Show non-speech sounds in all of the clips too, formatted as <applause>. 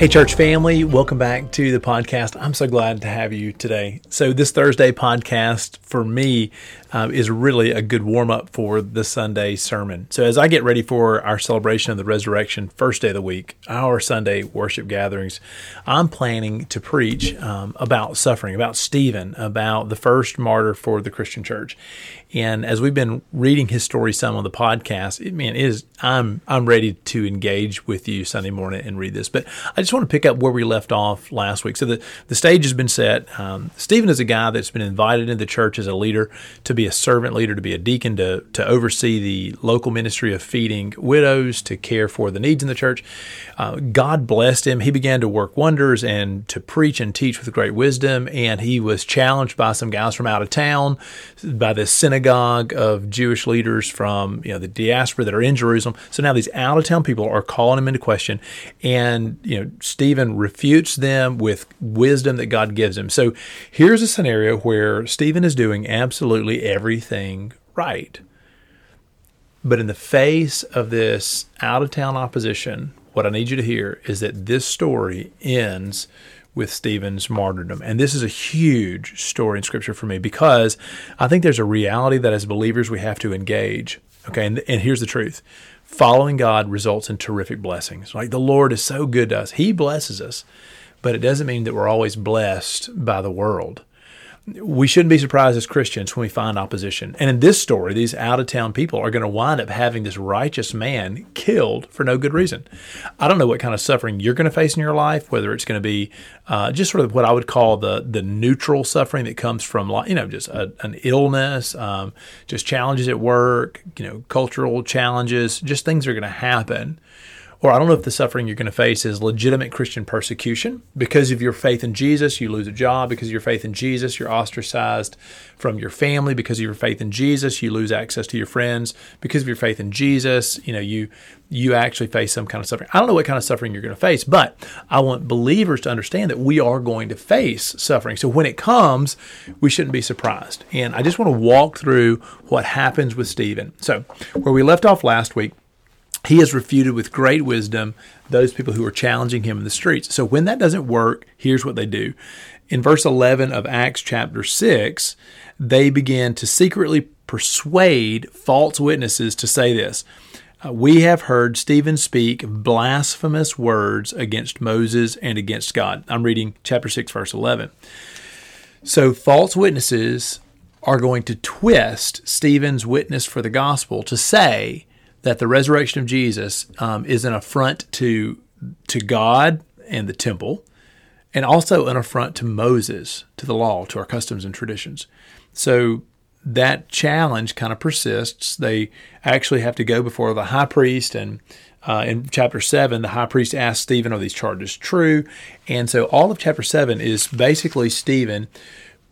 Hey, church family, welcome back to the podcast. I'm so glad to have you today. So, this Thursday podcast for me uh, is really a good warm up for the Sunday sermon. So, as I get ready for our celebration of the resurrection, first day of the week, our Sunday worship gatherings, I'm planning to preach um, about suffering, about Stephen, about the first martyr for the Christian church. And as we've been reading his story some on the podcast, it, man, it is I'm I'm ready to engage with you Sunday morning and read this. But I just want to pick up where we left off last week. So the the stage has been set. Um, Stephen is a guy that's been invited into the church as a leader to be a servant leader, to be a deacon, to to oversee the local ministry of feeding widows, to care for the needs in the church. Uh, God blessed him. He began to work wonders and to preach and teach with great wisdom. And he was challenged by some guys from out of town, by this synagogue of Jewish leaders from you know the diaspora that are in Jerusalem. So now these out of town people are calling him into question, and you know Stephen refutes them with wisdom that God gives him. So here's a scenario where Stephen is doing absolutely everything right. But in the face of this out of town opposition, what I need you to hear is that this story ends with Stephen's martyrdom. And this is a huge story in Scripture for me because I think there's a reality that as believers we have to engage. Okay, and, and here's the truth following God results in terrific blessings. Like the Lord is so good to us, He blesses us, but it doesn't mean that we're always blessed by the world we shouldn't be surprised as Christians when we find opposition. And in this story, these out of town people are going to wind up having this righteous man killed for no good reason. I don't know what kind of suffering you're going to face in your life, whether it's going to be uh, just sort of what I would call the the neutral suffering that comes from, you know, just a, an illness, um, just challenges at work, you know, cultural challenges, just things are going to happen or I don't know if the suffering you're going to face is legitimate Christian persecution. Because of your faith in Jesus, you lose a job. Because of your faith in Jesus, you're ostracized from your family. Because of your faith in Jesus, you lose access to your friends. Because of your faith in Jesus, you know, you you actually face some kind of suffering. I don't know what kind of suffering you're going to face, but I want believers to understand that we are going to face suffering. So when it comes, we shouldn't be surprised. And I just want to walk through what happens with Stephen. So where we left off last week, he has refuted with great wisdom those people who are challenging him in the streets. So when that doesn't work, here's what they do. In verse 11 of Acts chapter 6, they begin to secretly persuade false witnesses to say this. Uh, we have heard Stephen speak blasphemous words against Moses and against God. I'm reading chapter 6, verse 11. So, false witnesses are going to twist Stephen's witness for the gospel to say that the resurrection of Jesus um, is an affront to to God and the temple, and also an affront to Moses, to the law, to our customs and traditions. So that challenge kind of persists. They actually have to go before the high priest, and uh, in chapter seven, the high priest asks Stephen, "Are these charges true?" And so all of chapter seven is basically Stephen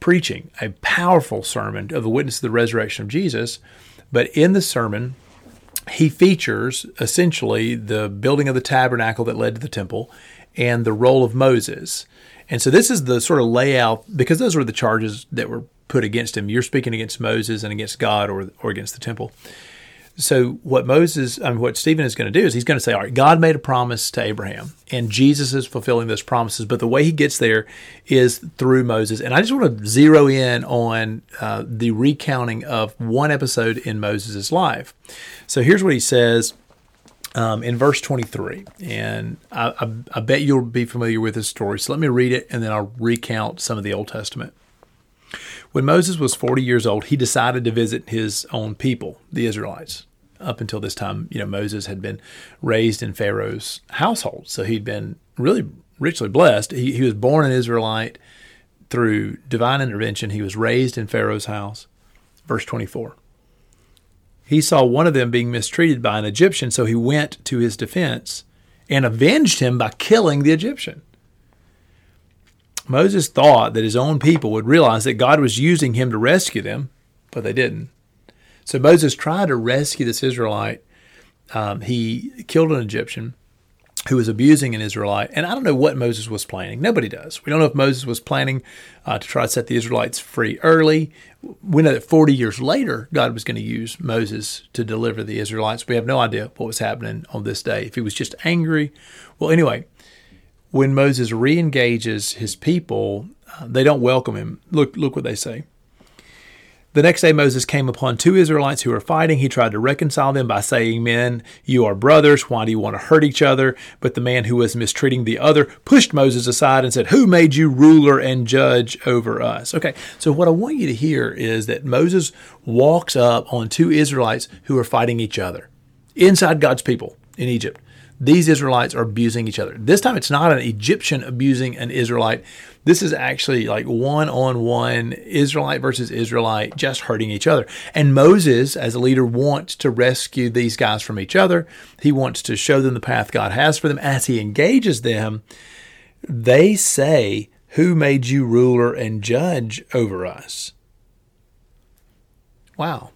preaching a powerful sermon of the witness of the resurrection of Jesus. But in the sermon, he features essentially the building of the tabernacle that led to the temple and the role of Moses. And so this is the sort of layout because those were the charges that were put against him. You're speaking against Moses and against God or, or against the temple. So what Moses, I mean, what Stephen is going to do is he's going to say, all right, God made a promise to Abraham, and Jesus is fulfilling those promises. But the way he gets there is through Moses. And I just want to zero in on uh, the recounting of one episode in Moses' life. So here's what he says. Um, in verse 23, and I, I, I bet you'll be familiar with this story. So let me read it and then I'll recount some of the Old Testament. When Moses was 40 years old, he decided to visit his own people, the Israelites up until this time, you know, Moses had been raised in Pharaoh's household. So he'd been really richly blessed. He, he was born an Israelite through divine intervention. He was raised in Pharaoh's house. Verse 24. He saw one of them being mistreated by an Egyptian, so he went to his defense and avenged him by killing the Egyptian. Moses thought that his own people would realize that God was using him to rescue them, but they didn't. So Moses tried to rescue this Israelite um, he killed an Egyptian who was abusing an Israelite. And I don't know what Moses was planning. Nobody does. We don't know if Moses was planning uh, to try to set the Israelites free early. We know that 40 years later, God was going to use Moses to deliver the Israelites. We have no idea what was happening on this day. If he was just angry. Well, anyway, when Moses re engages his people, uh, they don't welcome him. Look, look what they say. The next day, Moses came upon two Israelites who were fighting. He tried to reconcile them by saying, Men, you are brothers. Why do you want to hurt each other? But the man who was mistreating the other pushed Moses aside and said, Who made you ruler and judge over us? Okay, so what I want you to hear is that Moses walks up on two Israelites who are fighting each other inside God's people in Egypt these Israelites are abusing each other. This time it's not an Egyptian abusing an Israelite. This is actually like one on one Israelite versus Israelite just hurting each other. And Moses, as a leader, wants to rescue these guys from each other. He wants to show them the path God has for them. As he engages them, they say, Who made you ruler and judge over us? Wow.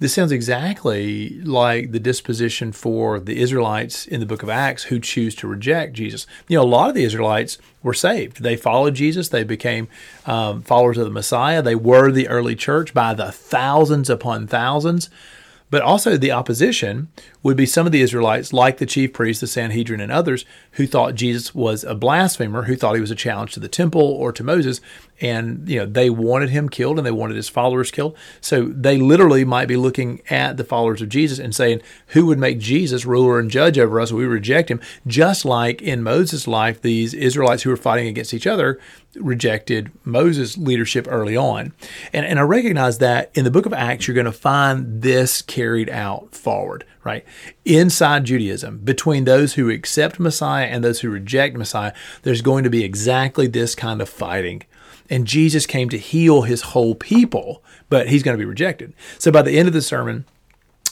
This sounds exactly like the disposition for the Israelites in the book of Acts who choose to reject Jesus. You know, a lot of the Israelites were saved. They followed Jesus. They became um, followers of the Messiah. They were the early church by the thousands upon thousands. But also, the opposition would be some of the Israelites, like the chief priests, the Sanhedrin, and others, who thought Jesus was a blasphemer, who thought he was a challenge to the temple or to Moses, and you know they wanted him killed and they wanted his followers killed. So they literally might be looking at the followers of Jesus and saying, "Who would make Jesus ruler and judge over us? We reject him." Just like in Moses' life, these Israelites who were fighting against each other rejected Moses' leadership early on. And, and I recognize that in the book of Acts, you're going to find this carried out forward, right? Inside Judaism, between those who accept Messiah and those who reject Messiah, there's going to be exactly this kind of fighting. And Jesus came to heal his whole people, but he's going to be rejected. So by the end of the sermon,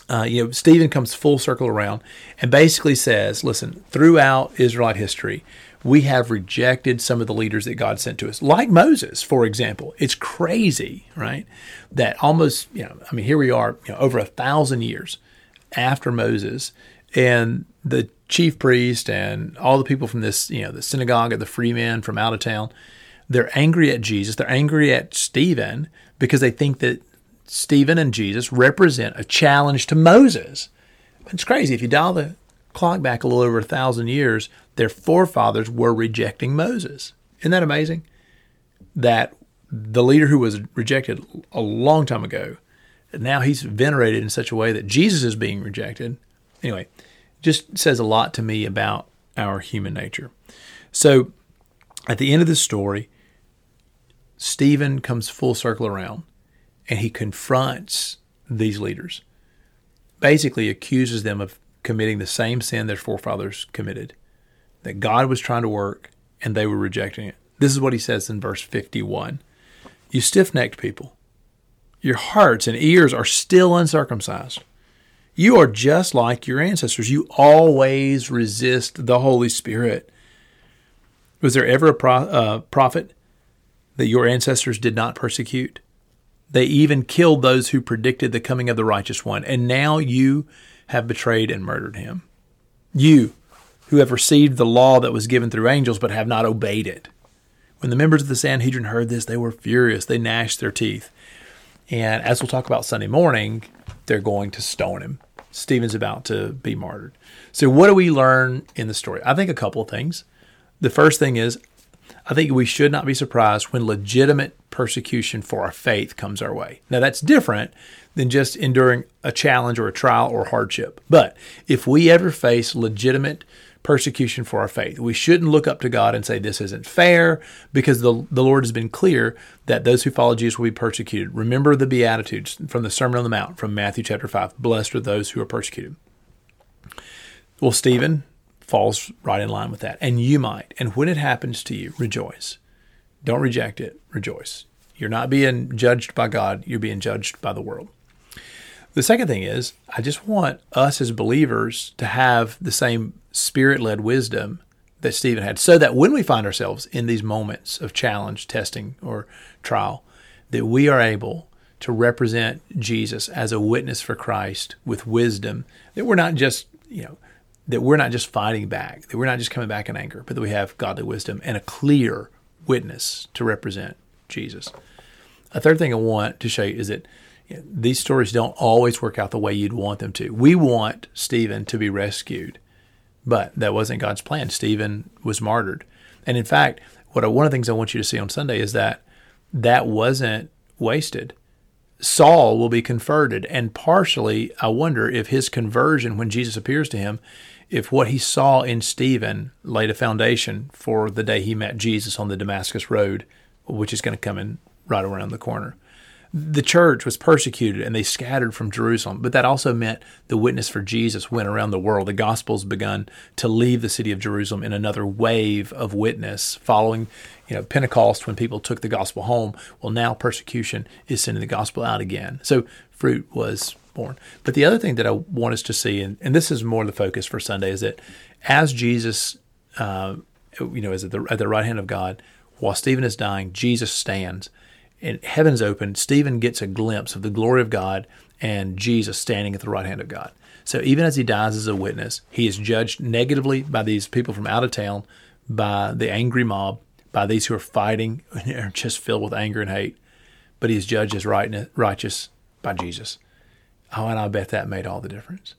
uh, you know, Stephen comes full circle around and basically says, listen, throughout Israelite history, we have rejected some of the leaders that God sent to us, like Moses, for example. It's crazy, right? That almost, you know, I mean, here we are, you know, over a thousand years after Moses, and the chief priest and all the people from this, you know, the synagogue of the free men from out of town, they're angry at Jesus. They're angry at Stephen because they think that Stephen and Jesus represent a challenge to Moses. It's crazy. If you dial the clock back a little over a thousand years, their forefathers were rejecting Moses. Isn't that amazing? That the leader who was rejected a long time ago, now he's venerated in such a way that Jesus is being rejected. Anyway, just says a lot to me about our human nature. So at the end of the story, Stephen comes full circle around and he confronts these leaders, basically accuses them of committing the same sin their forefathers committed that God was trying to work and they were rejecting it. This is what he says in verse 51 You stiff necked people, your hearts and ears are still uncircumcised. You are just like your ancestors. You always resist the Holy Spirit. Was there ever a pro- uh, prophet that your ancestors did not persecute? They even killed those who predicted the coming of the righteous one, and now you have betrayed and murdered him. You, who have received the law that was given through angels but have not obeyed it. When the members of the Sanhedrin heard this, they were furious. They gnashed their teeth. And as we'll talk about Sunday morning, they're going to stone him. Stephen's about to be martyred. So, what do we learn in the story? I think a couple of things. The first thing is, I think we should not be surprised when legitimate persecution for our faith comes our way. Now, that's different than just enduring a challenge or a trial or hardship. But if we ever face legitimate persecution for our faith. We shouldn't look up to God and say this isn't fair because the, the Lord has been clear that those who follow Jesus will be persecuted. Remember the Beatitudes from the Sermon on the Mount from Matthew chapter 5. Blessed are those who are persecuted. Well, Stephen falls right in line with that. And you might. And when it happens to you, rejoice. Don't reject it, rejoice. You're not being judged by God, you're being judged by the world. The second thing is, I just want us as believers to have the same spirit led wisdom that Stephen had, so that when we find ourselves in these moments of challenge, testing, or trial, that we are able to represent Jesus as a witness for Christ with wisdom, that we're not just, you know, that we're not just fighting back, that we're not just coming back in anger, but that we have godly wisdom and a clear witness to represent Jesus. A third thing I want to show you is that these stories don't always work out the way you'd want them to. We want Stephen to be rescued, but that wasn't God's plan. Stephen was martyred. And in fact, what I, one of the things I want you to see on Sunday is that that wasn't wasted. Saul will be converted, and partially, I wonder if his conversion, when Jesus appears to him, if what he saw in Stephen laid a foundation for the day he met Jesus on the Damascus Road, which is going to come in right around the corner the church was persecuted and they scattered from Jerusalem, but that also meant the witness for Jesus went around the world. The gospel's begun to leave the city of Jerusalem in another wave of witness following, you know, Pentecost when people took the gospel home. Well, now persecution is sending the gospel out again. So fruit was born. But the other thing that I want us to see, and, and this is more the focus for Sunday, is that as Jesus, uh, you know, is at the, at the right hand of God, while Stephen is dying, Jesus stands and heaven's open, Stephen gets a glimpse of the glory of God and Jesus standing at the right hand of God. So even as he dies as a witness, he is judged negatively by these people from out of town, by the angry mob, by these who are fighting and <laughs> are just filled with anger and hate. But he is judged as right, righteous by Jesus. Oh, and I bet that made all the difference.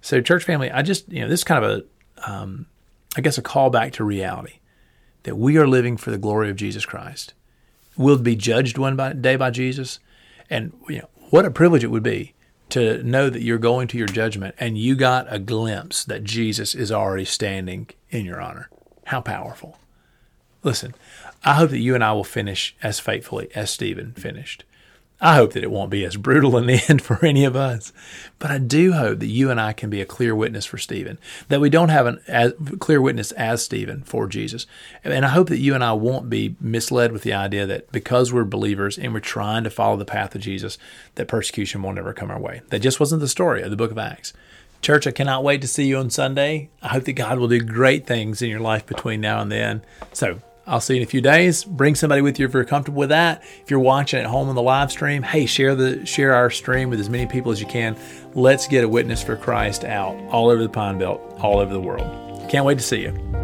So, church family, I just, you know, this is kind of a, um, I guess, a call back to reality that we are living for the glory of Jesus Christ will be judged one by, day by Jesus. And you know, what a privilege it would be to know that you're going to your judgment and you got a glimpse that Jesus is already standing in your honor. How powerful. Listen, I hope that you and I will finish as faithfully as Stephen finished. I hope that it won't be as brutal in the <laughs> end for any of us. But I do hope that you and I can be a clear witness for Stephen, that we don't have a clear witness as Stephen for Jesus. And I hope that you and I won't be misled with the idea that because we're believers and we're trying to follow the path of Jesus, that persecution won't ever come our way. That just wasn't the story of the book of Acts. Church, I cannot wait to see you on Sunday. I hope that God will do great things in your life between now and then. So I'll see you in a few days. Bring somebody with you if you're comfortable with that. If you're watching at home on the live stream, hey, share the share our stream with as many people as you can. Let's get a witness for Christ out all over the Pine Belt, all over the world. Can't wait to see you.